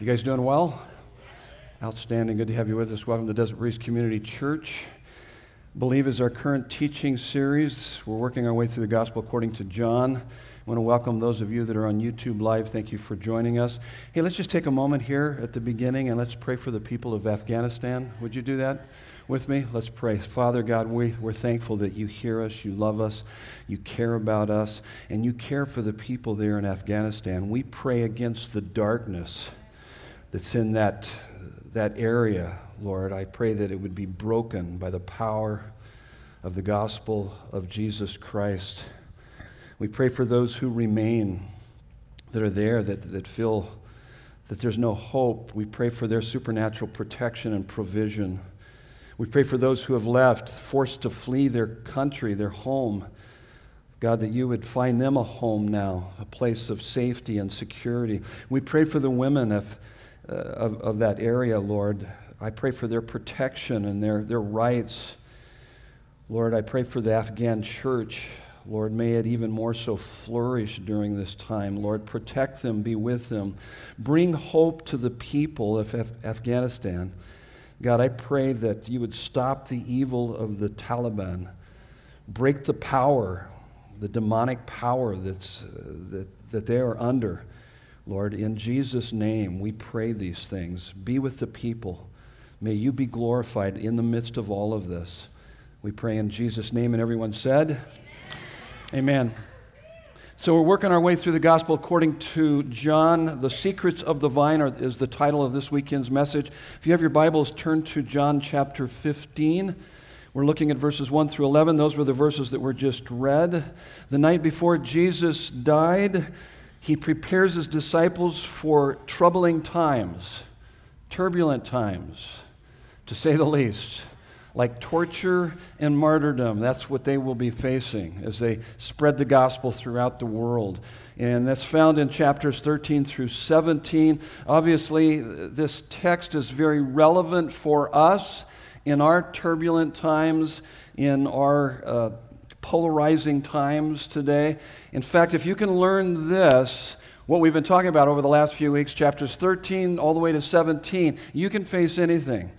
You guys doing well? Outstanding. Good to have you with us. Welcome to Desert Breeze Community Church. Believe is our current teaching series. We're working our way through the gospel according to John. I want to welcome those of you that are on YouTube Live. Thank you for joining us. Hey, let's just take a moment here at the beginning and let's pray for the people of Afghanistan. Would you do that? with me? Let's pray. Father God, we, we're thankful that you hear us, you love us, you care about us, and you care for the people there in Afghanistan. We pray against the darkness that's in that, that area, Lord. I pray that it would be broken by the power of the gospel of Jesus Christ. We pray for those who remain that are there, that, that feel that there's no hope. We pray for their supernatural protection and provision. We pray for those who have left, forced to flee their country, their home. God, that you would find them a home now, a place of safety and security. We pray for the women of, uh, of, of, that area, Lord. I pray for their protection and their, their rights. Lord, I pray for the Afghan church. Lord, may it even more so flourish during this time. Lord, protect them, be with them. Bring hope to the people of Af- Afghanistan. God, I pray that you would stop the evil of the Taliban, break the power, the demonic power that's, uh, that, that they are under. Lord, in Jesus' name, we pray these things. Be with the people. May you be glorified in the midst of all of this. We pray in Jesus' name. And everyone said, Amen. Amen. So we're working our way through the gospel according to John. The Secrets of the Vine are, is the title of this weekend's message. If you have your Bibles, turn to John chapter 15. We're looking at verses 1 through 11. Those were the verses that were just read. The night before Jesus died, he prepares his disciples for troubling times, turbulent times, to say the least like torture and martyrdom. That's what they will be facing as they spread the gospel throughout the world. And that's found in chapters 13 through 17. Obviously, this text is very relevant for us in our turbulent times, in our uh, polarizing times today. In fact, if you can learn this, what we've been talking about over the last few weeks, chapters 13 all the way to 17, you can face anything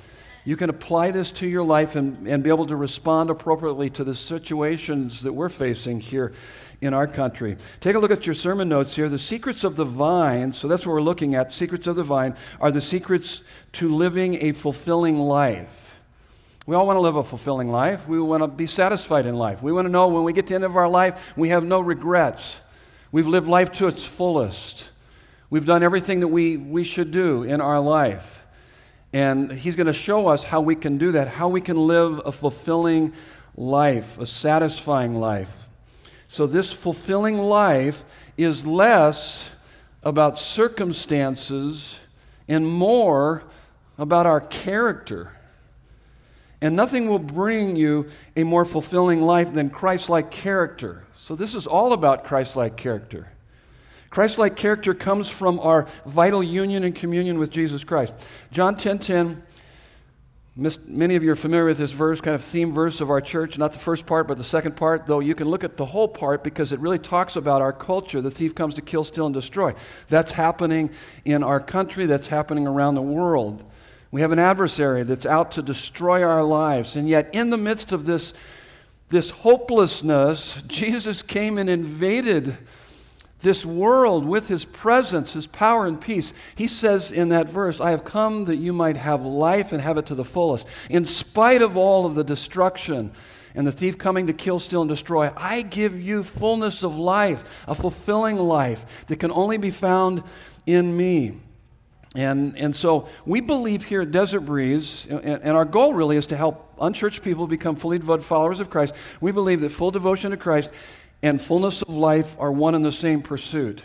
you can apply this to your life and, and be able to respond appropriately to the situations that we're facing here in our country. Take a look at your sermon notes here. The secrets of the vine, so that's what we're looking at. Secrets of the vine are the secrets to living a fulfilling life. We all want to live a fulfilling life. We want to be satisfied in life. We want to know when we get to the end of our life, we have no regrets. We've lived life to its fullest. We've done everything that we, we should do in our life. And he's going to show us how we can do that, how we can live a fulfilling life, a satisfying life. So, this fulfilling life is less about circumstances and more about our character. And nothing will bring you a more fulfilling life than Christ like character. So, this is all about Christ like character. Christ like character comes from our vital union and communion with Jesus Christ. John 10 10 Many of you are familiar with this verse, kind of theme verse of our church. Not the first part, but the second part, though you can look at the whole part because it really talks about our culture. The thief comes to kill, steal, and destroy. That's happening in our country, that's happening around the world. We have an adversary that's out to destroy our lives. And yet, in the midst of this, this hopelessness, Jesus came and invaded this world with his presence, his power, and peace. He says in that verse, I have come that you might have life and have it to the fullest. In spite of all of the destruction and the thief coming to kill, steal, and destroy, I give you fullness of life, a fulfilling life that can only be found in me. And, and so we believe here at Desert Breeze, and, and our goal really is to help unchurched people become fully devoted followers of Christ. We believe that full devotion to Christ and fullness of life are one and the same pursuit.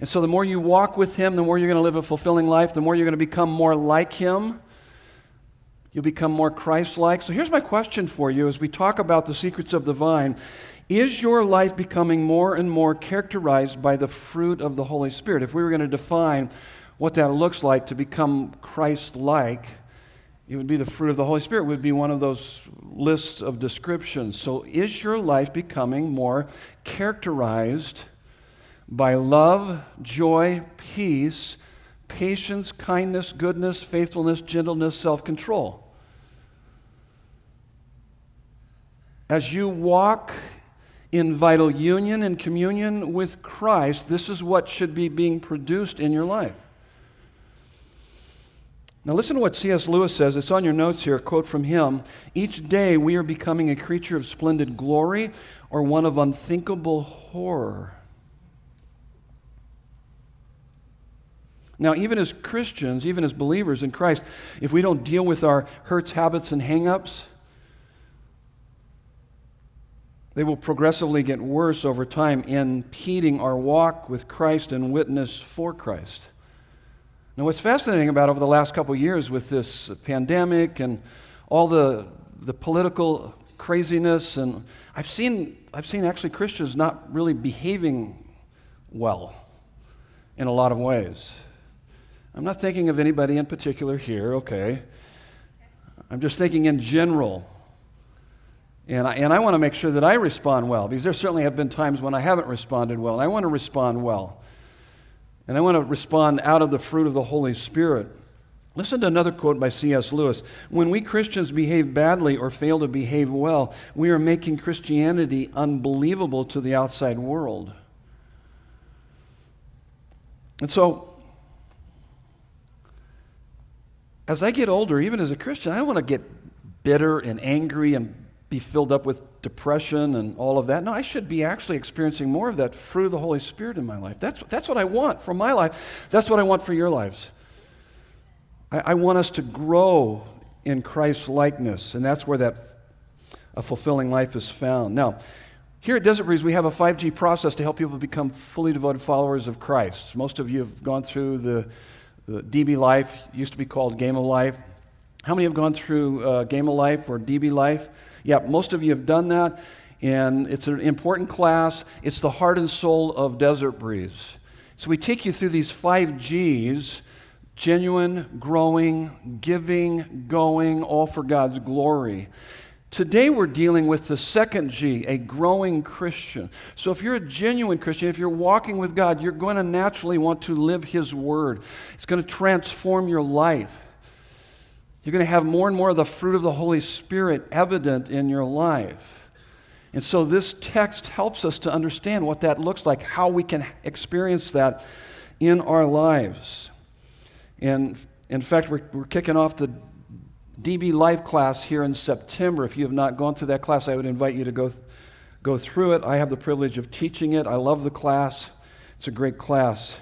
And so the more you walk with Him, the more you're going to live a fulfilling life, the more you're going to become more like Him. You'll become more Christ like. So here's my question for you as we talk about the secrets of the vine Is your life becoming more and more characterized by the fruit of the Holy Spirit? If we were going to define what that looks like to become Christ like, it would be the fruit of the Holy Spirit, would be one of those lists of descriptions. So, is your life becoming more characterized by love, joy, peace, patience, kindness, goodness, faithfulness, gentleness, self control? As you walk in vital union and communion with Christ, this is what should be being produced in your life. Now, listen to what C.S. Lewis says. It's on your notes here, quote from him. Each day we are becoming a creature of splendid glory or one of unthinkable horror. Now, even as Christians, even as believers in Christ, if we don't deal with our hurts, habits, and hangups, they will progressively get worse over time, impeding our walk with Christ and witness for Christ. Now, what's fascinating about over the last couple years with this pandemic and all the, the political craziness, and I've seen, I've seen actually Christians not really behaving well in a lot of ways. I'm not thinking of anybody in particular here, okay? I'm just thinking in general. And I, and I want to make sure that I respond well because there certainly have been times when I haven't responded well. And I want to respond well. And I want to respond out of the fruit of the Holy Spirit. Listen to another quote by C.S. Lewis. When we Christians behave badly or fail to behave well, we are making Christianity unbelievable to the outside world. And so, as I get older, even as a Christian, I don't want to get bitter and angry and be filled up with depression and all of that. No, I should be actually experiencing more of that through the Holy Spirit in my life. That's, that's what I want for my life. That's what I want for your lives. I, I want us to grow in Christ's likeness, and that's where that a fulfilling life is found. Now, here at Desert Breeze, we have a 5G process to help people become fully devoted followers of Christ. Most of you have gone through the, the DB Life, used to be called Game of Life. How many have gone through uh, Game of Life or DB Life? Yeah, most of you have done that, and it's an important class. It's the heart and soul of Desert Breeze. So we take you through these five G's genuine, growing, giving, going, all for God's glory. Today we're dealing with the second G, a growing Christian. So if you're a genuine Christian, if you're walking with God, you're going to naturally want to live His Word. It's going to transform your life. You're going to have more and more of the fruit of the Holy Spirit evident in your life. And so this text helps us to understand what that looks like, how we can experience that in our lives. And in fact, we're, we're kicking off the DB Life class here in September. If you have not gone through that class, I would invite you to go, th- go through it. I have the privilege of teaching it. I love the class, it's a great class.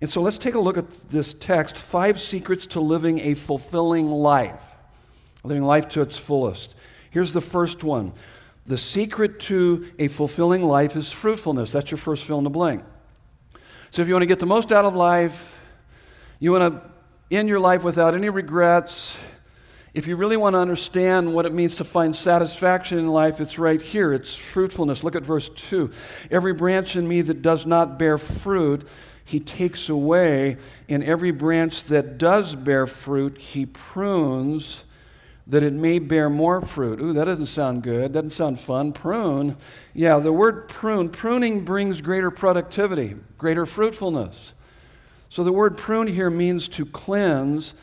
And so let's take a look at this text five secrets to living a fulfilling life, living life to its fullest. Here's the first one the secret to a fulfilling life is fruitfulness. That's your first fill in the blank. So if you want to get the most out of life, you want to end your life without any regrets, If you really want to understand what it means to find satisfaction in life, it's right here. It's fruitfulness. Look at verse 2. Every branch in me that does not bear fruit, he takes away. And every branch that does bear fruit, he prunes that it may bear more fruit. Ooh, that doesn't sound good. Doesn't sound fun. Prune. Yeah, the word prune, pruning brings greater productivity, greater fruitfulness. So the word prune here means to cleanse.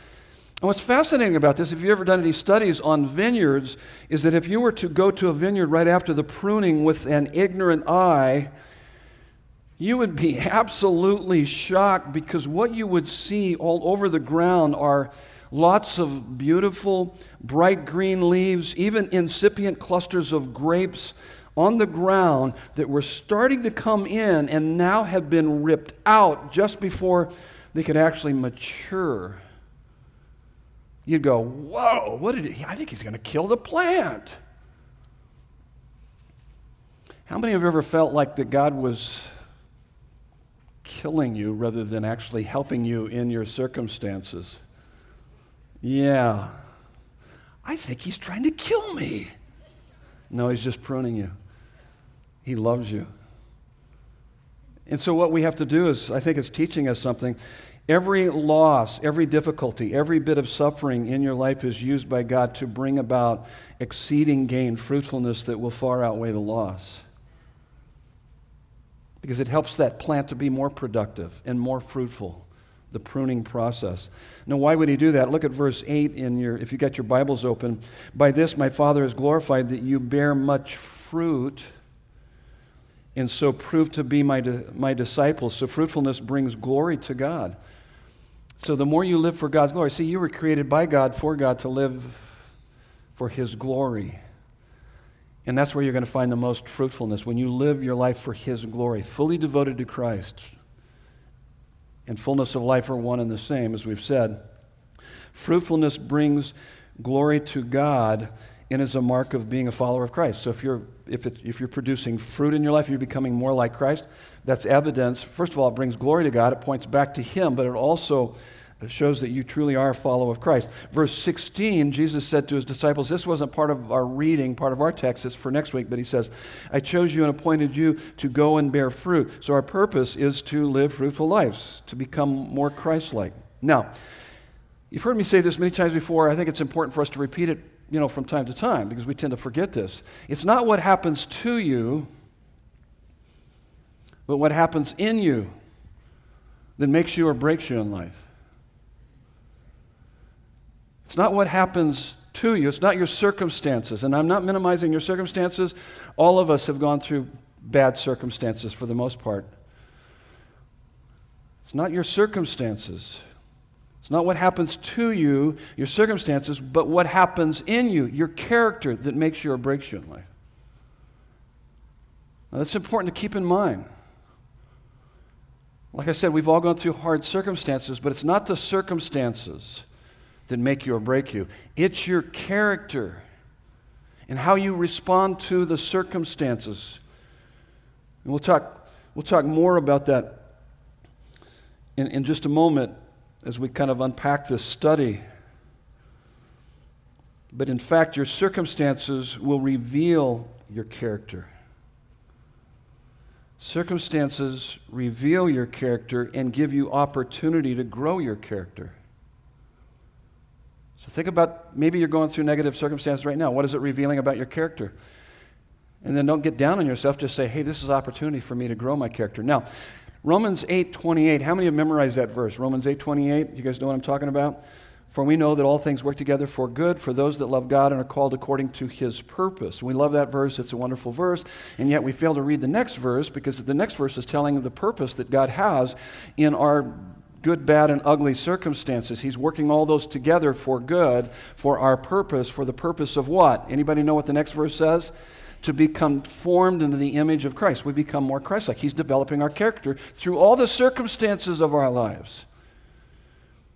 And what's fascinating about this, if you've ever done any studies on vineyards, is that if you were to go to a vineyard right after the pruning with an ignorant eye, you would be absolutely shocked because what you would see all over the ground are lots of beautiful, bright green leaves, even incipient clusters of grapes on the ground that were starting to come in and now have been ripped out just before they could actually mature. You'd go, Whoa, what did he? I think he's going to kill the plant. How many you ever felt like that God was killing you rather than actually helping you in your circumstances? Yeah. I think he's trying to kill me. No, he's just pruning you. He loves you. And so, what we have to do is, I think it's teaching us something. Every loss, every difficulty, every bit of suffering in your life is used by God to bring about exceeding gain, fruitfulness that will far outweigh the loss. Because it helps that plant to be more productive and more fruitful the pruning process. Now, why would he do that? Look at verse 8 in your, if you got your Bibles open. By this my Father is glorified that you bear much fruit and so prove to be my, my disciples. So fruitfulness brings glory to God. So the more you live for God's glory, see, you were created by God for God to live for his glory. And that's where you're going to find the most fruitfulness when you live your life for his glory, fully devoted to Christ and fullness of life are one and the same, as we've said. Fruitfulness brings glory to God and is a mark of being a follower of Christ. So if you're, if, it, if you're producing fruit in your life, you're becoming more like Christ, that's evidence. First of all, it brings glory to God, it points back to Him, but it also it shows that you truly are a follower of Christ. Verse 16, Jesus said to his disciples, this wasn't part of our reading, part of our text, it's for next week, but he says, I chose you and appointed you to go and bear fruit. So our purpose is to live fruitful lives, to become more Christ like. Now, you've heard me say this many times before. I think it's important for us to repeat it you know, from time to time because we tend to forget this. It's not what happens to you, but what happens in you that makes you or breaks you in life. It's not what happens to you, it's not your circumstances. And I'm not minimizing your circumstances. All of us have gone through bad circumstances for the most part. It's not your circumstances. It's not what happens to you, your circumstances, but what happens in you, your character that makes you or breaks you in life. Now, that's important to keep in mind. Like I said, we've all gone through hard circumstances, but it's not the circumstances that make you or break you. It's your character and how you respond to the circumstances. And we'll talk, we'll talk more about that in, in just a moment as we kind of unpack this study. But in fact, your circumstances will reveal your character. Circumstances reveal your character and give you opportunity to grow your character. So think about maybe you're going through negative circumstances right now. What is it revealing about your character? And then don't get down on yourself. Just say, hey, this is opportunity for me to grow my character. Now, Romans 8 28. How many have memorized that verse? Romans 8 28. You guys know what I'm talking about? For we know that all things work together for good for those that love God and are called according to his purpose. We love that verse. It's a wonderful verse. And yet we fail to read the next verse because the next verse is telling the purpose that God has in our good, bad, and ugly circumstances. He's working all those together for good, for our purpose, for the purpose of what? Anybody know what the next verse says? To become formed into the image of Christ. We become more Christ like. He's developing our character through all the circumstances of our lives.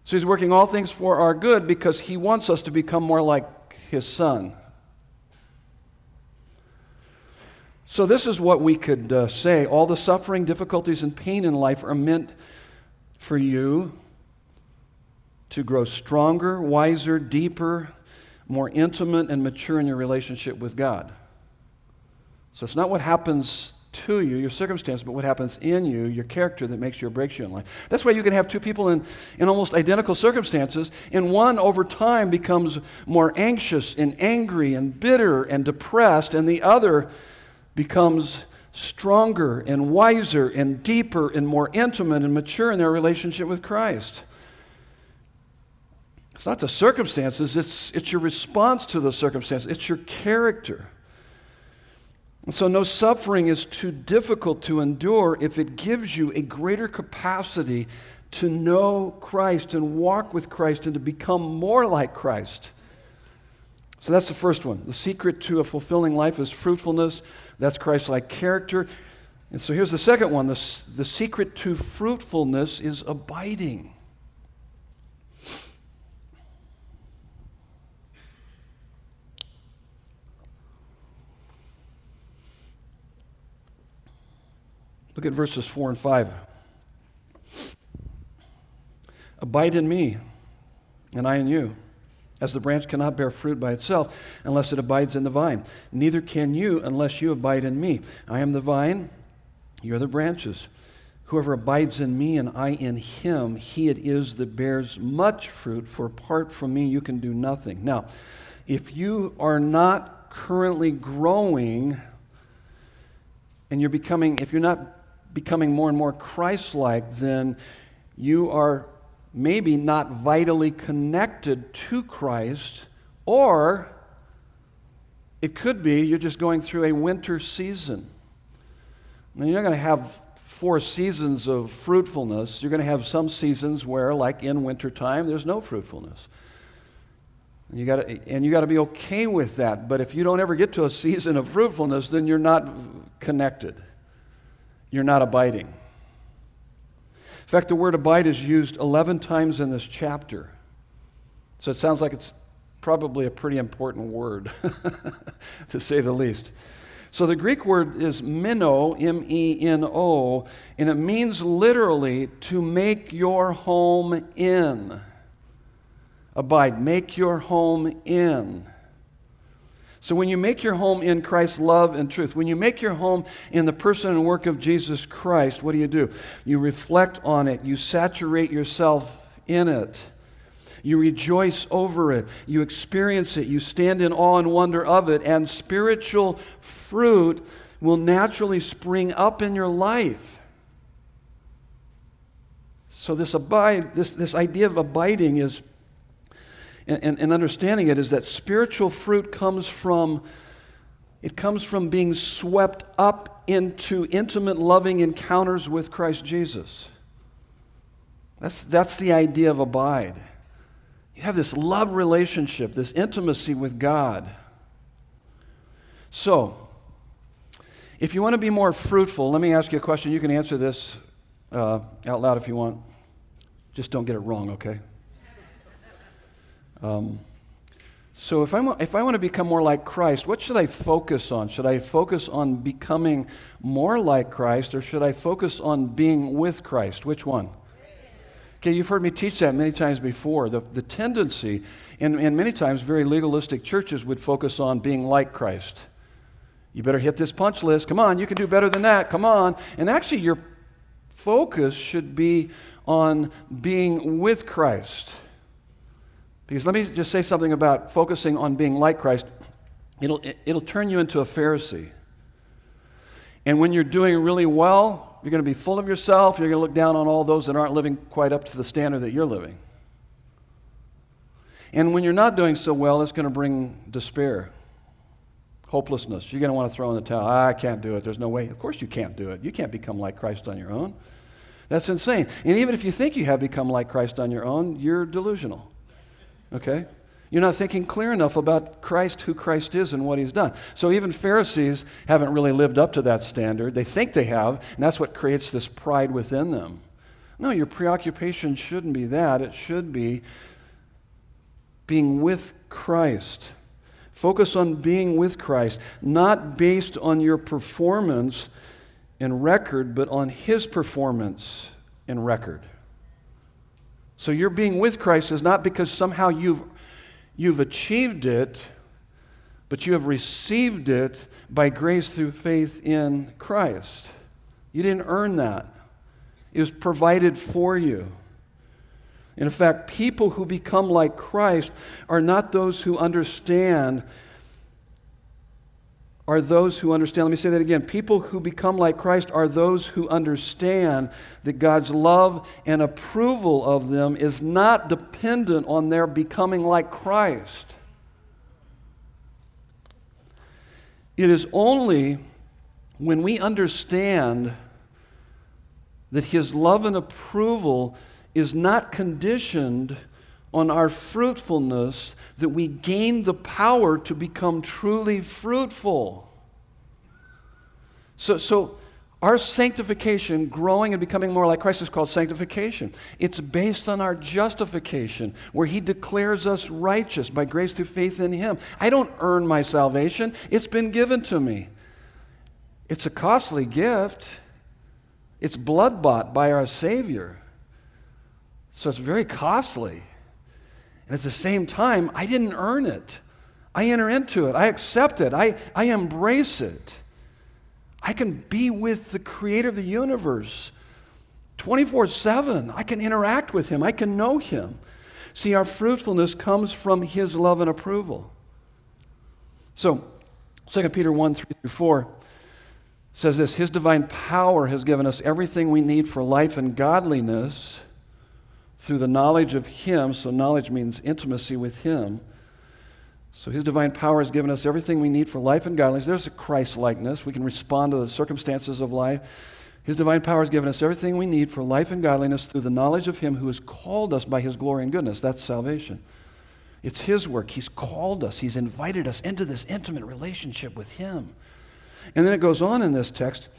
So he's working all things for our good because he wants us to become more like his son. So, this is what we could uh, say. All the suffering, difficulties, and pain in life are meant for you to grow stronger, wiser, deeper, more intimate and mature in your relationship with God. So it's not what happens to you, your circumstance, but what happens in you, your character that makes you or breaks you in life. That's why you can have two people in, in almost identical circumstances, and one over time becomes more anxious and angry and bitter and depressed, and the other becomes stronger and wiser and deeper and more intimate and mature in their relationship with Christ. It's not the circumstances, it's, it's your response to the circumstances, it's your character. And so, no suffering is too difficult to endure if it gives you a greater capacity to know Christ and walk with Christ and to become more like Christ. So, that's the first one. The secret to a fulfilling life is fruitfulness. That's Christ like character. And so, here's the second one the, the secret to fruitfulness is abiding. Look at verses 4 and 5. Abide in me, and I in you. As the branch cannot bear fruit by itself unless it abides in the vine, neither can you unless you abide in me. I am the vine, you are the branches. Whoever abides in me and I in him, he it is that bears much fruit, for apart from me you can do nothing. Now, if you are not currently growing and you're becoming, if you're not becoming more and more Christ like, then you are maybe not vitally connected to Christ, or it could be you're just going through a winter season. Now, you're not going to have four seasons of fruitfulness. You're going to have some seasons where, like in wintertime, there's no fruitfulness. And you got to and you got to be okay with that. But if you don't ever get to a season of fruitfulness, then you're not connected you're not abiding. In fact, the word abide is used 11 times in this chapter. So it sounds like it's probably a pretty important word, to say the least. So the Greek word is meno, M E N O, and it means literally to make your home in. Abide, make your home in. So when you make your home in Christ's love and truth, when you make your home in the person and work of Jesus Christ, what do you do? You reflect on it, you saturate yourself in it. You rejoice over it. You experience it. You stand in awe and wonder of it. And spiritual fruit will naturally spring up in your life. So, this, abide, this, this idea of abiding is and, and, and understanding it is that spiritual fruit comes from it comes from being swept up into intimate, loving encounters with Christ Jesus. That's, that's the idea of abide. You have this love relationship, this intimacy with God. So, if you want to be more fruitful, let me ask you a question. You can answer this uh, out loud if you want. Just don't get it wrong, okay? Um, so if, I'm, if I want to become more like Christ, what should I focus on? Should I focus on becoming more like Christ or should I focus on being with Christ? Which one? Okay, you've heard me teach that many times before. The, the tendency, and, and many times very legalistic churches would focus on being like Christ. You better hit this punch list. Come on, you can do better than that. Come on. And actually, your focus should be on being with Christ. Because let me just say something about focusing on being like Christ. It'll, it'll turn you into a Pharisee. And when you're doing really well, you're going to be full of yourself. You're going to look down on all those that aren't living quite up to the standard that you're living. And when you're not doing so well, it's going to bring despair, hopelessness. You're going to want to throw in the towel. Ah, I can't do it. There's no way. Of course, you can't do it. You can't become like Christ on your own. That's insane. And even if you think you have become like Christ on your own, you're delusional. Okay? You're not thinking clear enough about Christ, who Christ is, and what he's done. So even Pharisees haven't really lived up to that standard. They think they have, and that's what creates this pride within them. No, your preoccupation shouldn't be that. It should be being with Christ. Focus on being with Christ, not based on your performance and record, but on his performance and record. So your being with Christ is not because somehow you've, you've achieved it, but you have received it by grace through faith in Christ. You didn't earn that, it was provided for you. In fact, people who become like Christ are not those who understand are those who understand. Let me say that again. People who become like Christ are those who understand that God's love and approval of them is not dependent on their becoming like Christ. It is only when we understand that His love and approval is not conditioned on our fruitfulness that we gain the power to become truly fruitful. So, so our sanctification, growing and becoming more like Christ, is called sanctification. It's based on our justification, where He declares us righteous by grace through faith in Him. I don't earn my salvation, it's been given to me. It's a costly gift, it's blood bought by our Savior. So it's very costly. And at the same time, I didn't earn it. I enter into it. I accept it. I, I embrace it. I can be with the creator of the universe 24 7. I can interact with him. I can know him. See, our fruitfulness comes from his love and approval. So, 2 Peter 1 3 through 4 says this His divine power has given us everything we need for life and godliness through the knowledge of Him. So, knowledge means intimacy with Him. So, His divine power has given us everything we need for life and godliness. There's a Christ likeness. We can respond to the circumstances of life. His divine power has given us everything we need for life and godliness through the knowledge of Him who has called us by His glory and goodness. That's salvation. It's His work. He's called us, He's invited us into this intimate relationship with Him. And then it goes on in this text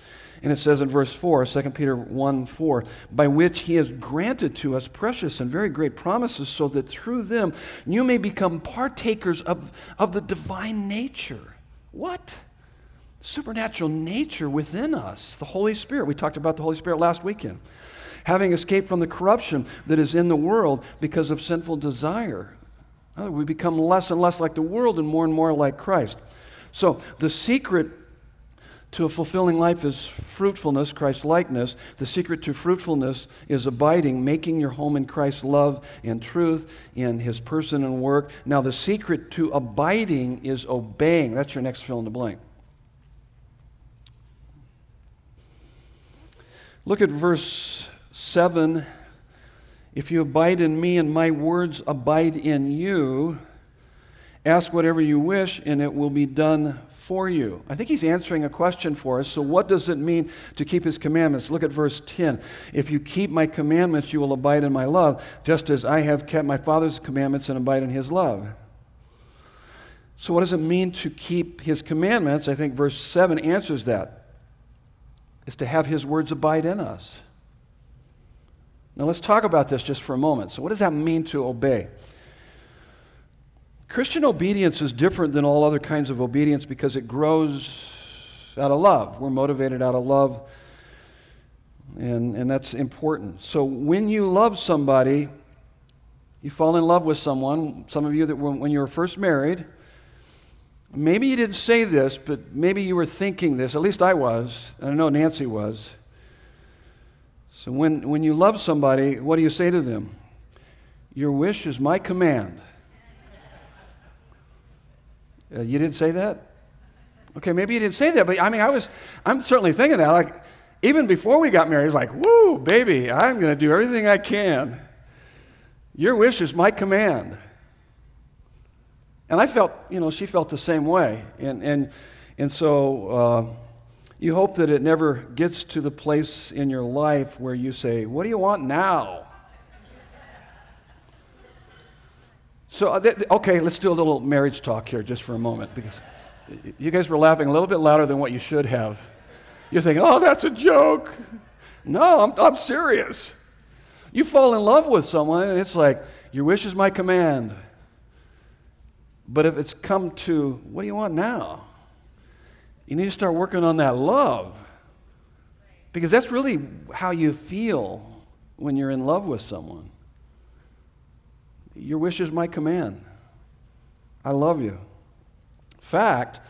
and it says in verse 4, 2 Peter 1 4, by which he has granted to us precious and very great promises, so that through them you may become partakers of, of the divine nature. What? Supernatural nature within us, the Holy Spirit. We talked about the Holy Spirit last weekend. Having escaped from the corruption that is in the world because of sinful desire. We become less and less like the world and more and more like Christ. So, the secret to a fulfilling life is fruitfulness, Christ likeness. The secret to fruitfulness is abiding, making your home in Christ's love and truth, in his person and work. Now, the secret to abiding is obeying. That's your next fill in the blank. Look at verse 7. If you abide in me and my words abide in you, ask whatever you wish and it will be done for you. I think he's answering a question for us. So, what does it mean to keep his commandments? Look at verse 10. If you keep my commandments, you will abide in my love, just as I have kept my Father's commandments and abide in his love. So, what does it mean to keep his commandments? I think verse 7 answers that. Is to have his words abide in us. Now, let's talk about this just for a moment. So, what does that mean to obey? Christian obedience is different than all other kinds of obedience because it grows out of love. We're motivated out of love, and, and that's important. So when you love somebody, you fall in love with someone, some of you that when you were first married, maybe you didn't say this, but maybe you were thinking this. At least I was, and I know Nancy was. So when, when you love somebody, what do you say to them? Your wish is my command. Uh, you didn't say that? Okay, maybe you didn't say that, but I mean, I was, I'm certainly thinking that. Like, even before we got married, it's like, woo, baby, I'm going to do everything I can. Your wish is my command. And I felt, you know, she felt the same way. And, and, and so uh, you hope that it never gets to the place in your life where you say, What do you want now? So, uh, okay, let's do a little marriage talk here just for a moment because you guys were laughing a little bit louder than what you should have. You're thinking, oh, that's a joke. No, I'm, I'm serious. You fall in love with someone, and it's like, your wish is my command. But if it's come to, what do you want now? You need to start working on that love. Because that's really how you feel when you're in love with someone. Your wish is my command. I love you. Fact,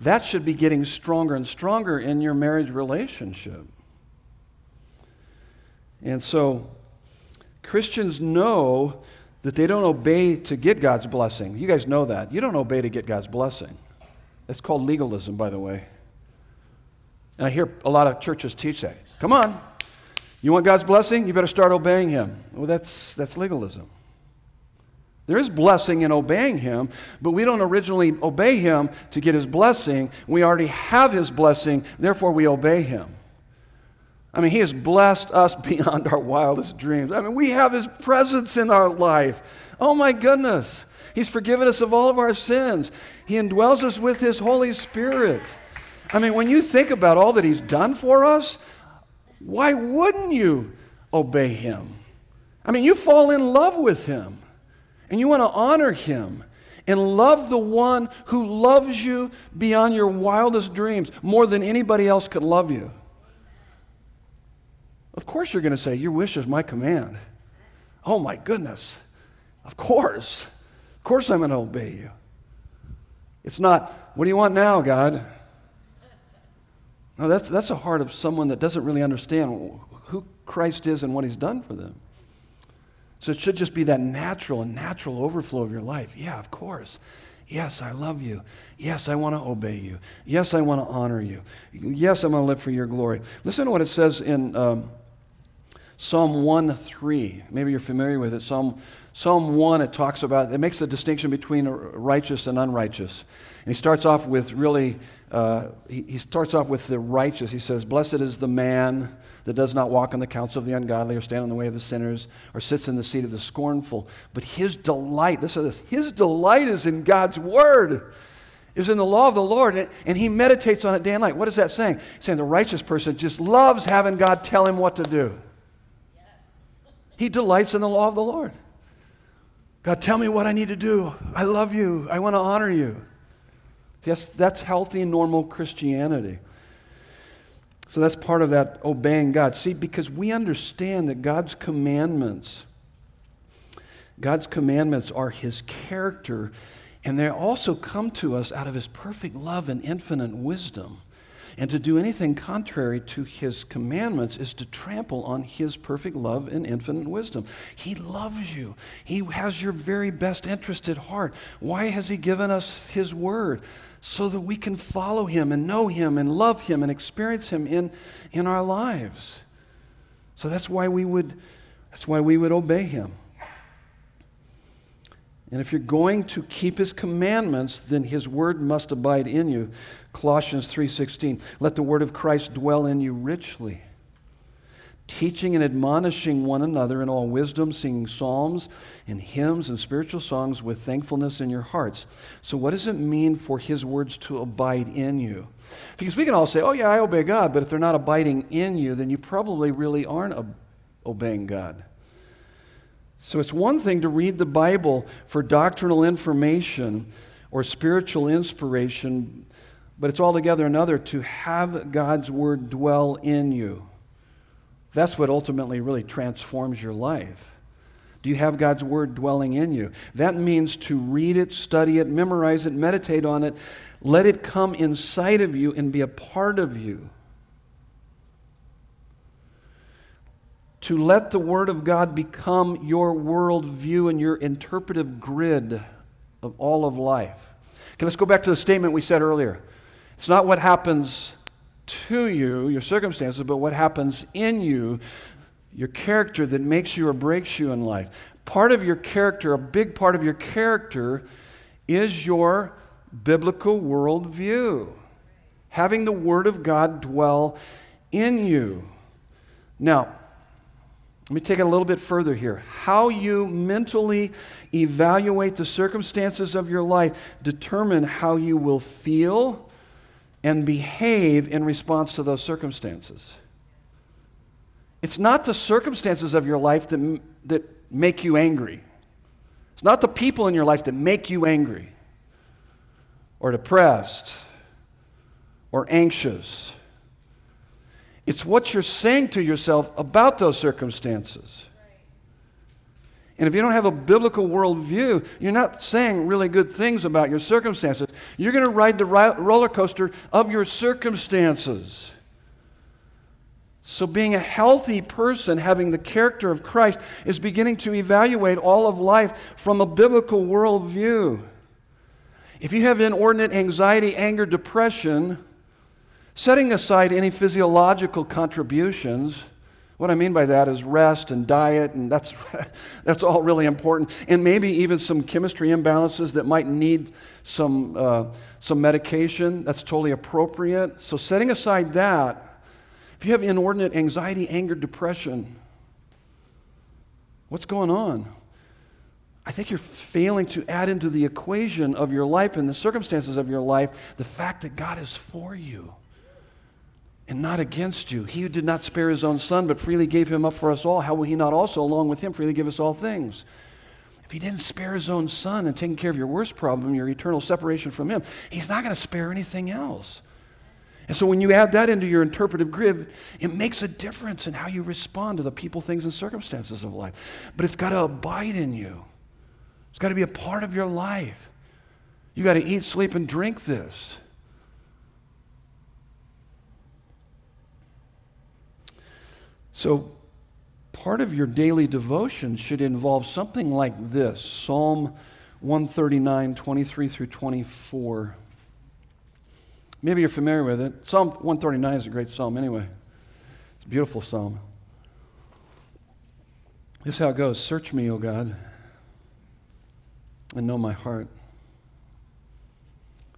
that should be getting stronger and stronger in your marriage relationship. And so, Christians know that they don't obey to get God's blessing. You guys know that. You don't obey to get God's blessing. It's called legalism, by the way. And I hear a lot of churches teach that. Come on, you want God's blessing? You better start obeying Him. Well, that's, that's legalism. There is blessing in obeying Him, but we don't originally obey Him to get His blessing. We already have His blessing, therefore we obey Him. I mean, He has blessed us beyond our wildest dreams. I mean, we have His presence in our life. Oh my goodness. He's forgiven us of all of our sins. He indwells us with His Holy Spirit. I mean, when you think about all that He's done for us, why wouldn't you obey Him? I mean, you fall in love with Him and you want to honor Him and love the one who loves you beyond your wildest dreams more than anybody else could love you. Of course, you're going to say, Your wish is my command. Oh, my goodness. Of course. Of course, I'm going to obey you. It's not, What do you want now, God? No, that's, that's a heart of someone that doesn't really understand who Christ is and what he's done for them. So it should just be that natural and natural overflow of your life. Yeah, of course. Yes, I love you. Yes, I want to obey you. Yes, I want to honor you. Yes, I'm going to live for your glory. Listen to what it says in um, Psalm 1 3. Maybe you're familiar with it. Psalm, Psalm 1, it talks about, it makes a distinction between righteous and unrighteous. And he starts off with really, uh, he, he starts off with the righteous. He says, Blessed is the man that does not walk in the counsel of the ungodly or stand in the way of the sinners or sits in the seat of the scornful. But his delight, listen to this, his delight is in God's word, is in the law of the Lord, and, he meditates on it day and night. What is that saying? Saying the righteous person just loves having God tell him what to do. He delights in the law of the Lord. God, tell me what I need to do. I love you. I want to honor you. Yes, that's healthy and normal Christianity. So that's part of that obeying God. See, because we understand that God's commandments, God's commandments are His character, and they also come to us out of His perfect love and infinite wisdom. And to do anything contrary to his commandments is to trample on his perfect love and infinite wisdom. He loves you, he has your very best interest at heart. Why has he given us his word? So that we can follow him and know him and love him and experience him in, in our lives. So that's why we would that's why we would obey him. And if you're going to keep his commandments, then his word must abide in you. Colossians 3:16. Let the word of Christ dwell in you richly, teaching and admonishing one another in all wisdom, singing psalms and hymns and spiritual songs with thankfulness in your hearts. So what does it mean for his words to abide in you? Because we can all say, "Oh yeah, I obey God," but if they're not abiding in you, then you probably really aren't obeying God. So it's one thing to read the Bible for doctrinal information or spiritual inspiration, but it's altogether another to have God's Word dwell in you. That's what ultimately really transforms your life. Do you have God's Word dwelling in you? That means to read it, study it, memorize it, meditate on it, let it come inside of you and be a part of you. to let the Word of God become your worldview and your interpretive grid of all of life. Okay, let's go back to the statement we said earlier. It's not what happens to you, your circumstances, but what happens in you, your character that makes you or breaks you in life. Part of your character, a big part of your character, is your biblical worldview. Having the Word of God dwell in you. Now, let me take it a little bit further here. How you mentally evaluate the circumstances of your life determine how you will feel and behave in response to those circumstances. It's not the circumstances of your life that, that make you angry. It's not the people in your life that make you angry or depressed or anxious it's what you're saying to yourself about those circumstances. And if you don't have a biblical worldview, you're not saying really good things about your circumstances. You're going to ride the roller coaster of your circumstances. So, being a healthy person, having the character of Christ, is beginning to evaluate all of life from a biblical worldview. If you have inordinate anxiety, anger, depression, setting aside any physiological contributions, what I mean by that is rest and diet, and that's, that's all really important. And maybe even some chemistry imbalances that might need some, uh, some medication. That's totally appropriate. So, setting aside that, if you have inordinate anxiety, anger, depression, what's going on? I think you're failing to add into the equation of your life and the circumstances of your life the fact that God is for you and not against you. He who did not spare his own son, but freely gave him up for us all, how will he not also, along with him, freely give us all things? If he didn't spare his own son and taking care of your worst problem, your eternal separation from him, he's not going to spare anything else. And so when you add that into your interpretive grid, it makes a difference in how you respond to the people, things, and circumstances of life. But it's got to abide in you, it's got to be a part of your life. You got to eat, sleep, and drink this. So, part of your daily devotion should involve something like this Psalm 139, 23 through 24. Maybe you're familiar with it. Psalm 139 is a great psalm anyway. It's a beautiful psalm. This is how it goes Search me, O God, and know my heart.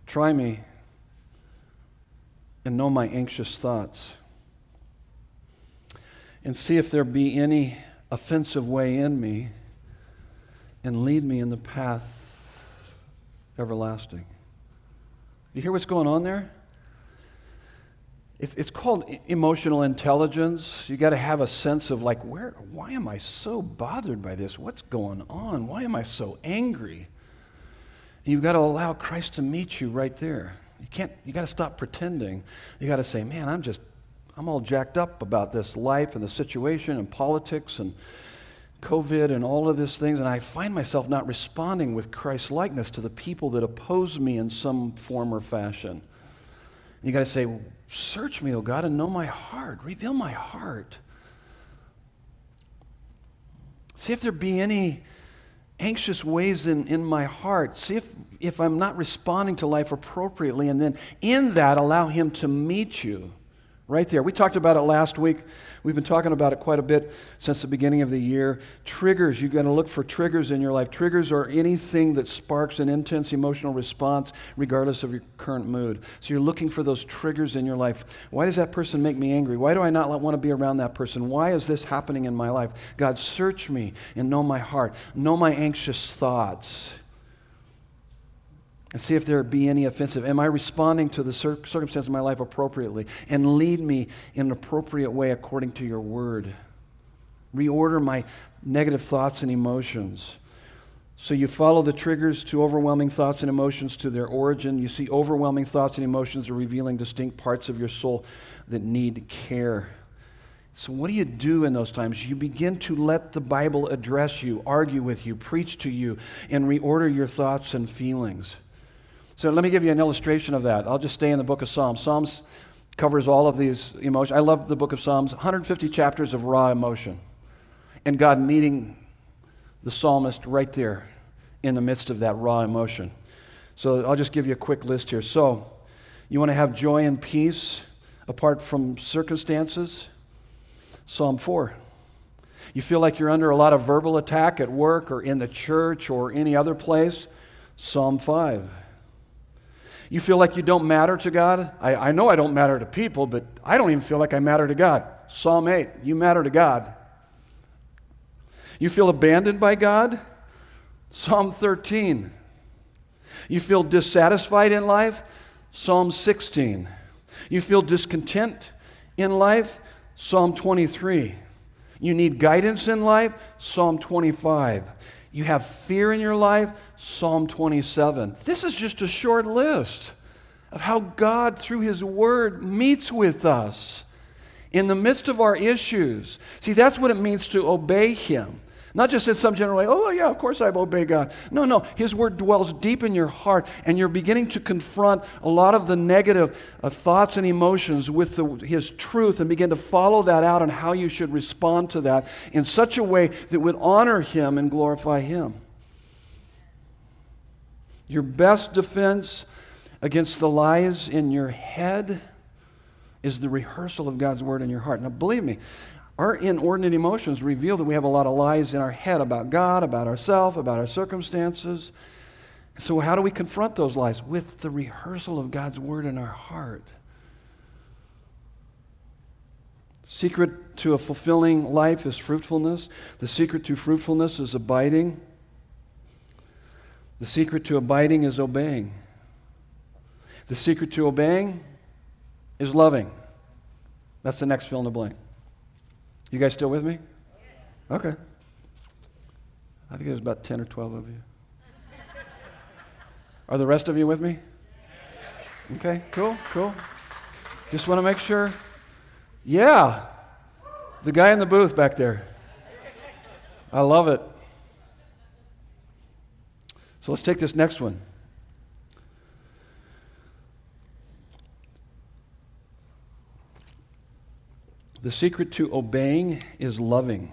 Try me and know my anxious thoughts. And see if there be any offensive way in me, and lead me in the path everlasting. You hear what's going on there? It's, called emotional intelligence. You got to have a sense of like, where, why am I so bothered by this? What's going on? Why am I so angry? And you've got to allow Christ to meet you right there. You can't, you got to stop pretending. You got to say, man, I'm just, I'm all jacked up about this life and the situation and politics and COVID and all of these things, and I find myself not responding with Christ likeness to the people that oppose me in some form or fashion. You got to say, Search me, O God, and know my heart. Reveal my heart. See if there be any anxious ways in, in my heart. See if, if I'm not responding to life appropriately, and then in that, allow Him to meet you right there. We talked about it last week. We've been talking about it quite a bit since the beginning of the year. Triggers, you've got to look for triggers in your life. Triggers are anything that sparks an intense emotional response, regardless of your current mood. So you're looking for those triggers in your life. Why does that person make me angry? Why do I not want to be around that person? Why is this happening in my life? God, search me and know my heart, know my anxious thoughts and see if there be any offensive. Am I responding to the cir- circumstance of my life appropriately? And lead me in an appropriate way according to your word. Reorder my negative thoughts and emotions. So you follow the triggers to overwhelming thoughts and emotions to their origin. You see, overwhelming thoughts and emotions are revealing distinct parts of your soul that need care. So, what do you do in those times? You begin to let the Bible address you, argue with you, preach to you, and reorder your thoughts and feelings. So let me give you an illustration of that. I'll just stay in the book of Psalms. Psalms covers all of these emotions. I love the book of Psalms, 150 chapters of raw emotion. And God meeting the psalmist right there in the midst of that raw emotion. So I'll just give you a quick list here. So, you want to have joy and peace apart from circumstances? Psalm 4. You feel like you're under a lot of verbal attack at work or in the church or any other place? Psalm 5. You feel like you don't matter to God? I, I know I don't matter to people, but I don't even feel like I matter to God. Psalm 8, you matter to God. You feel abandoned by God? Psalm 13. You feel dissatisfied in life? Psalm 16. You feel discontent in life? Psalm 23. You need guidance in life? Psalm 25. You have fear in your life? Psalm 27. This is just a short list of how God, through His Word, meets with us in the midst of our issues. See, that's what it means to obey Him. Not just in some general way, oh, yeah, of course I obey God. No, no, His Word dwells deep in your heart, and you're beginning to confront a lot of the negative uh, thoughts and emotions with the, His truth and begin to follow that out and how you should respond to that in such a way that would honor Him and glorify Him. Your best defense against the lies in your head is the rehearsal of God's Word in your heart. Now, believe me, our inordinate emotions reveal that we have a lot of lies in our head about God, about ourselves, about our circumstances. So, how do we confront those lies? With the rehearsal of God's word in our heart. Secret to a fulfilling life is fruitfulness. The secret to fruitfulness is abiding. The secret to abiding is obeying. The secret to obeying is loving. That's the next fill in the blank. You guys still with me? Okay. I think there's about 10 or 12 of you. Are the rest of you with me? Okay, cool, cool. Just want to make sure. Yeah, the guy in the booth back there. I love it. So let's take this next one. The secret to obeying is loving.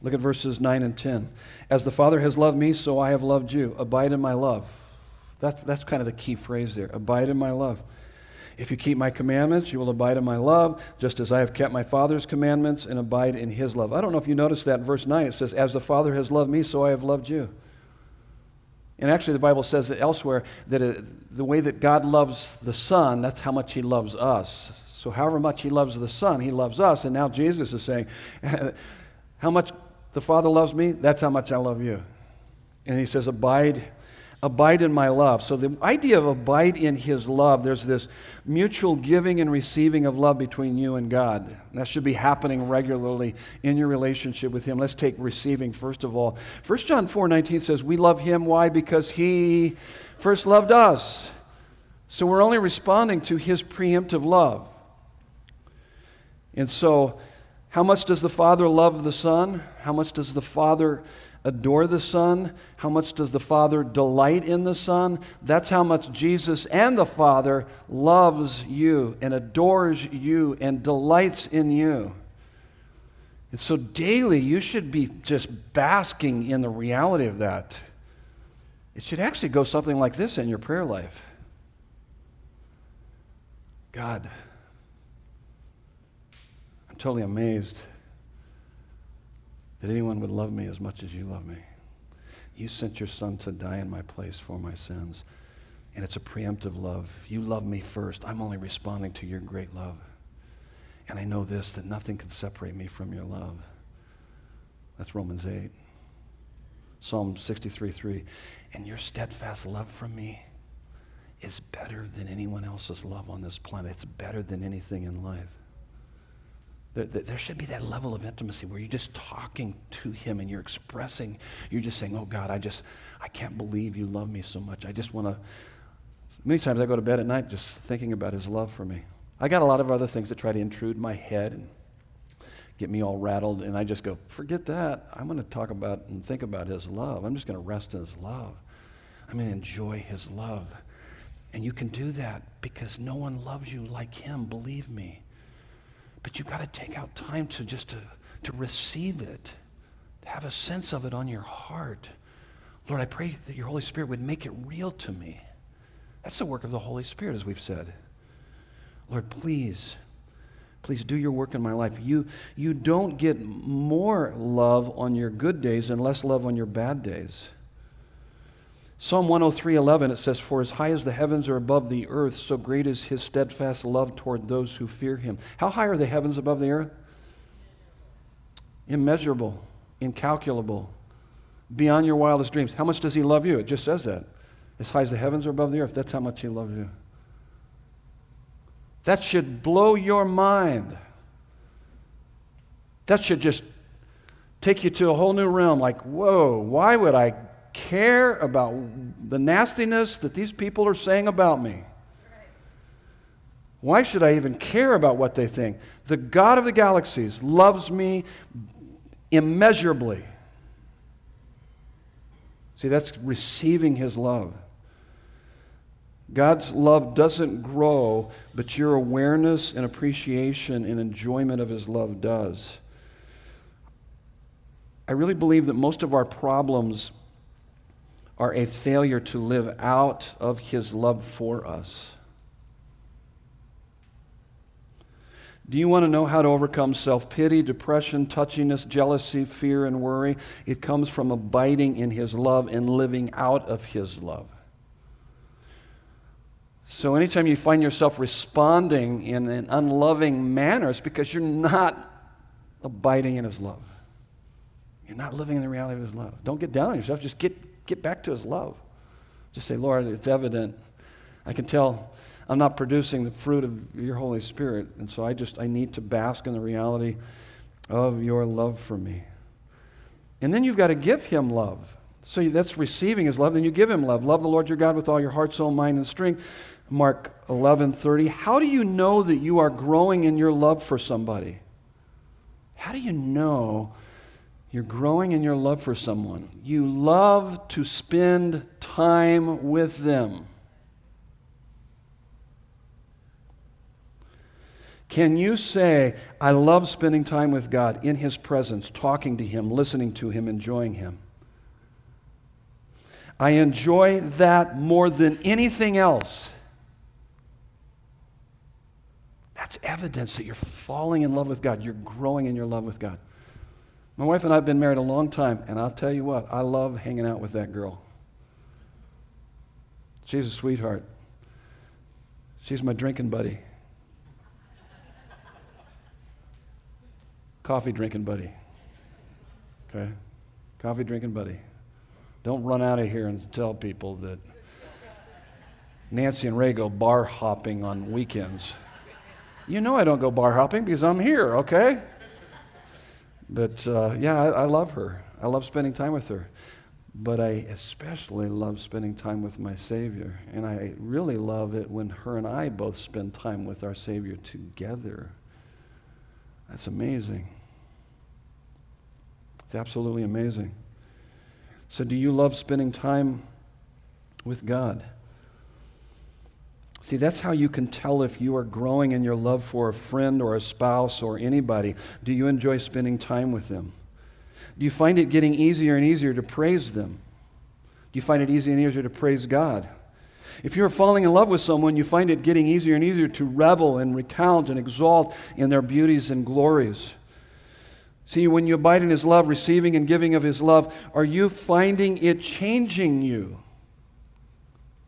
Look at verses 9 and 10. As the Father has loved me, so I have loved you. Abide in my love. That's, that's kind of the key phrase there. Abide in my love. If you keep my commandments, you will abide in my love, just as I have kept my Father's commandments and abide in his love. I don't know if you noticed that in verse 9. It says, As the Father has loved me, so I have loved you. And actually, the Bible says that elsewhere that it, the way that God loves the Son, that's how much he loves us. So, however much he loves the Son, he loves us. And now Jesus is saying, How much the Father loves me, that's how much I love you. And he says, Abide, abide in my love. So, the idea of abide in his love, there's this mutual giving and receiving of love between you and God. That should be happening regularly in your relationship with him. Let's take receiving first of all. 1 John 4 19 says, We love him. Why? Because he first loved us. So, we're only responding to his preemptive love. And so, how much does the Father love the Son? How much does the Father adore the Son? How much does the Father delight in the Son? That's how much Jesus and the Father loves you and adores you and delights in you. And so daily, you should be just basking in the reality of that. It should actually go something like this in your prayer life God, I'm totally amazed that anyone would love me as much as you love me. You sent your son to die in my place for my sins. And it's a preemptive love. You love me first. I'm only responding to your great love. And I know this that nothing can separate me from your love. That's Romans 8. Psalm 63 3. And your steadfast love for me is better than anyone else's love on this planet. It's better than anything in life. There, there should be that level of intimacy where you're just talking to him and you're expressing, you're just saying, Oh God, I just, I can't believe you love me so much. I just want to. Many times I go to bed at night just thinking about his love for me. I got a lot of other things that try to intrude my head and get me all rattled, and I just go, Forget that. I'm going to talk about and think about his love. I'm just going to rest in his love. I'm going to enjoy his love. And you can do that because no one loves you like him, believe me. But you've got to take out time to just to, to receive it, to have a sense of it on your heart. Lord, I pray that your Holy Spirit would make it real to me. That's the work of the Holy Spirit, as we've said. Lord, please, please do your work in my life. You, you don't get more love on your good days and less love on your bad days. Psalm 103:11 it says for as high as the heavens are above the earth so great is his steadfast love toward those who fear him. How high are the heavens above the earth? Immeasurable, incalculable, beyond your wildest dreams. How much does he love you? It just says that. As high as the heavens are above the earth, that's how much he loves you. That should blow your mind. That should just take you to a whole new realm like, whoa, why would I care about the nastiness that these people are saying about me? Why should I even care about what they think? The God of the galaxies loves me immeasurably. See, that's receiving His love. God's love doesn't grow, but your awareness and appreciation and enjoyment of His love does. I really believe that most of our problems are a failure to live out of His love for us. Do you want to know how to overcome self pity, depression, touchiness, jealousy, fear, and worry? It comes from abiding in His love and living out of His love. So, anytime you find yourself responding in an unloving manner, it's because you're not abiding in His love. You're not living in the reality of His love. Don't get down on yourself. Just get, get back to His love. Just say, Lord, it's evident. I can tell I'm not producing the fruit of your Holy Spirit. And so I just, I need to bask in the reality of your love for me. And then you've got to give Him love. So that's receiving His love. Then you give Him love. Love the Lord your God with all your heart, soul, mind, and strength. Mark 11, 30. How do you know that you are growing in your love for somebody? How do you know you're growing in your love for someone? You love to spend time with them. Can you say, I love spending time with God in His presence, talking to Him, listening to Him, enjoying Him? I enjoy that more than anything else. That's evidence that you're falling in love with God. You're growing in your love with God. My wife and I have been married a long time, and I'll tell you what, I love hanging out with that girl. She's a sweetheart. She's my drinking buddy. Coffee drinking buddy. Okay? Coffee drinking buddy. Don't run out of here and tell people that Nancy and Ray go bar hopping on weekends. You know I don't go bar hopping because I'm here, okay? But uh, yeah, I, I love her. I love spending time with her. But I especially love spending time with my Savior. And I really love it when her and I both spend time with our Savior together. That's amazing. It's absolutely amazing. So, do you love spending time with God? See, that's how you can tell if you are growing in your love for a friend or a spouse or anybody. Do you enjoy spending time with them? Do you find it getting easier and easier to praise them? Do you find it easier and easier to praise God? If you're falling in love with someone, you find it getting easier and easier to revel and recount and exalt in their beauties and glories. See, when you abide in His love, receiving and giving of His love, are you finding it changing you?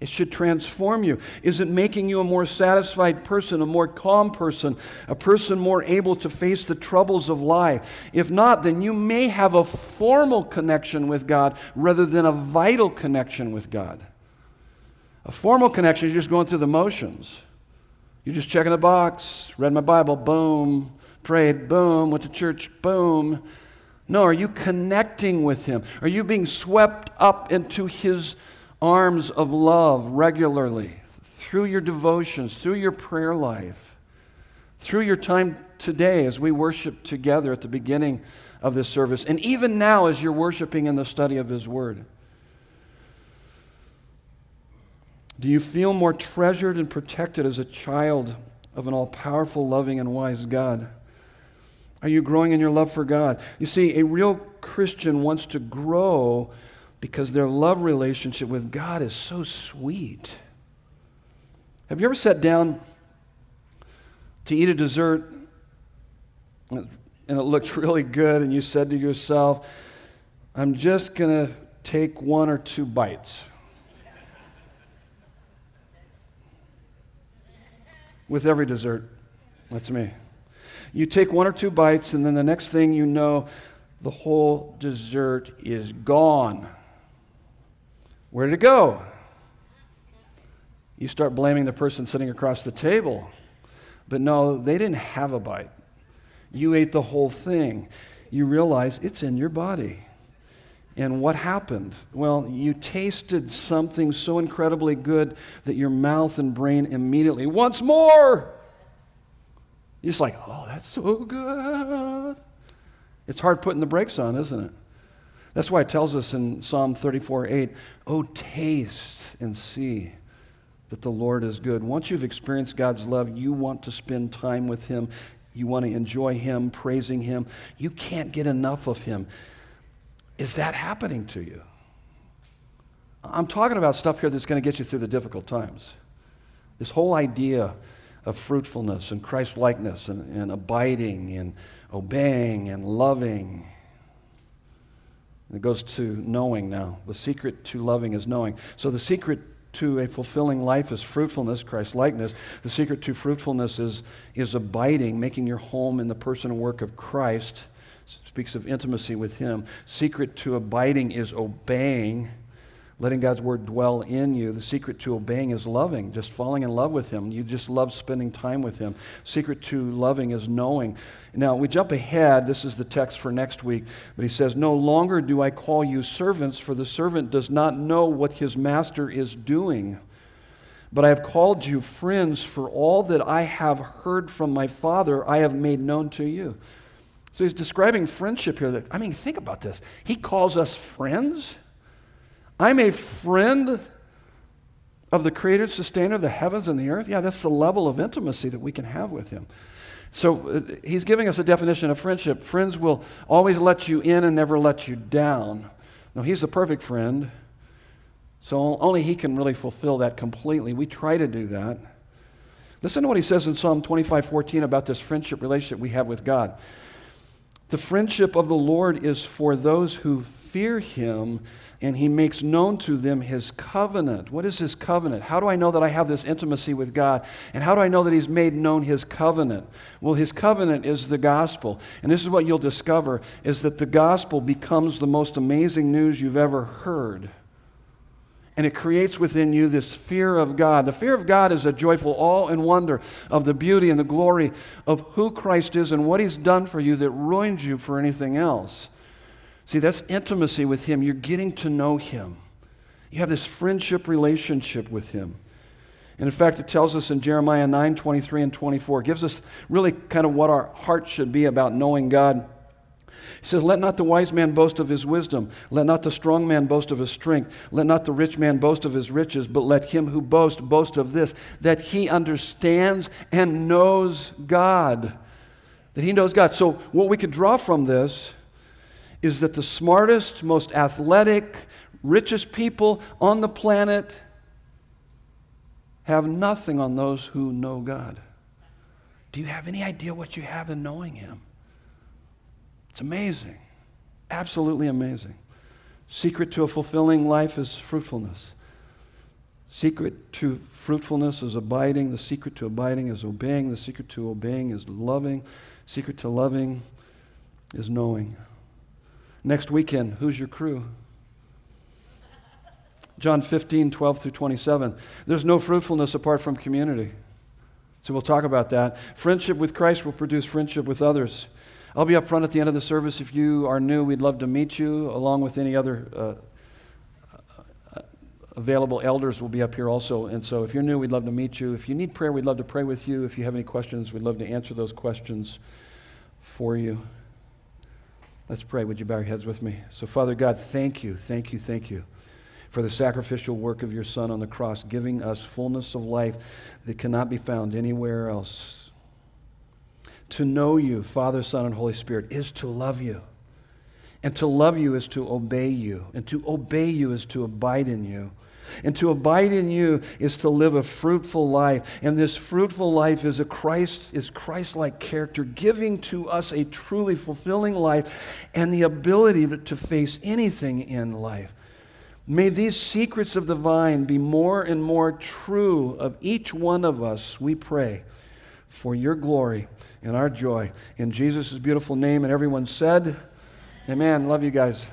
It should transform you. Is it making you a more satisfied person, a more calm person, a person more able to face the troubles of life? If not, then you may have a formal connection with God rather than a vital connection with God. A formal connection, you're just going through the motions. You're just checking a box, read my Bible, boom, prayed, boom, went to church, boom. No, are you connecting with Him? Are you being swept up into His arms of love regularly through your devotions, through your prayer life, through your time today as we worship together at the beginning of this service, and even now as you're worshiping in the study of His Word? Do you feel more treasured and protected as a child of an all powerful, loving, and wise God? Are you growing in your love for God? You see, a real Christian wants to grow because their love relationship with God is so sweet. Have you ever sat down to eat a dessert and it looked really good and you said to yourself, I'm just going to take one or two bites? With every dessert. That's me. You take one or two bites, and then the next thing you know, the whole dessert is gone. Where did it go? You start blaming the person sitting across the table. But no, they didn't have a bite. You ate the whole thing. You realize it's in your body. And what happened? Well, you tasted something so incredibly good that your mouth and brain immediately, once more! You're just like, oh, that's so good. It's hard putting the brakes on, isn't it? That's why it tells us in Psalm 34 8, Oh, taste and see that the Lord is good. Once you've experienced God's love, you want to spend time with Him. You want to enjoy Him, praising Him. You can't get enough of Him. Is that happening to you? I'm talking about stuff here that's going to get you through the difficult times. This whole idea of fruitfulness and Christ likeness and, and abiding and obeying and loving. It goes to knowing now. The secret to loving is knowing. So the secret to a fulfilling life is fruitfulness, Christ likeness. The secret to fruitfulness is, is abiding, making your home in the person and work of Christ. Speaks of intimacy with Him. Secret to abiding is obeying letting God's word dwell in you. The secret to obeying is loving, just falling in love with Him. You just love spending time with Him. Secret to loving is knowing. Now, we jump ahead. This is the text for next week. But he says, No longer do I call you servants, for the servant does not know what his master is doing. But I have called you friends, for all that I have heard from my Father, I have made known to you. So he's describing friendship here. That, I mean, think about this. He calls us friends. I'm a friend of the creator, sustainer of the heavens and the earth. Yeah, that's the level of intimacy that we can have with him. So uh, he's giving us a definition of friendship. Friends will always let you in and never let you down. No, he's the perfect friend. So only he can really fulfill that completely. We try to do that. Listen to what he says in Psalm 25 14 about this friendship relationship we have with God. The friendship of the Lord is for those who fear him and he makes known to them his covenant. What is his covenant? How do I know that I have this intimacy with God? And how do I know that he's made known his covenant? Well, his covenant is the gospel. And this is what you'll discover is that the gospel becomes the most amazing news you've ever heard. And it creates within you this fear of God. The fear of God is a joyful awe and wonder of the beauty and the glory of who Christ is and what he's done for you that ruins you for anything else. See, that's intimacy with Him. You're getting to know Him. You have this friendship relationship with Him. And in fact, it tells us in Jeremiah 9 23 and 24, it gives us really kind of what our heart should be about knowing God. He says, Let not the wise man boast of his wisdom. Let not the strong man boast of his strength. Let not the rich man boast of his riches. But let him who boasts boast of this, that he understands and knows God. That he knows God. So, what we can draw from this is that the smartest, most athletic, richest people on the planet have nothing on those who know God. Do you have any idea what you have in knowing Him? It's amazing. Absolutely amazing. Secret to a fulfilling life is fruitfulness. Secret to fruitfulness is abiding. The secret to abiding is obeying. The secret to obeying is loving. Secret to loving is knowing. Next weekend, who's your crew? John 15, 12 through 27. There's no fruitfulness apart from community. So we'll talk about that. Friendship with Christ will produce friendship with others. I'll be up front at the end of the service. If you are new, we'd love to meet you, along with any other uh, uh available elders will be up here also. And so if you're new, we'd love to meet you. If you need prayer, we'd love to pray with you. If you have any questions, we'd love to answer those questions for you. Let's pray. Would you bow your heads with me? So, Father God, thank you, thank you, thank you for the sacrificial work of your Son on the cross, giving us fullness of life that cannot be found anywhere else. To know you, Father, Son, and Holy Spirit, is to love you. And to love you is to obey you. And to obey you is to abide in you. And to abide in you is to live a fruitful life. And this fruitful life is a Christ is Christ-like character, giving to us a truly fulfilling life and the ability to, to face anything in life. May these secrets of the vine be more and more true of each one of us, we pray, for your glory and our joy. In Jesus' beautiful name, and everyone said, Amen. Love you guys.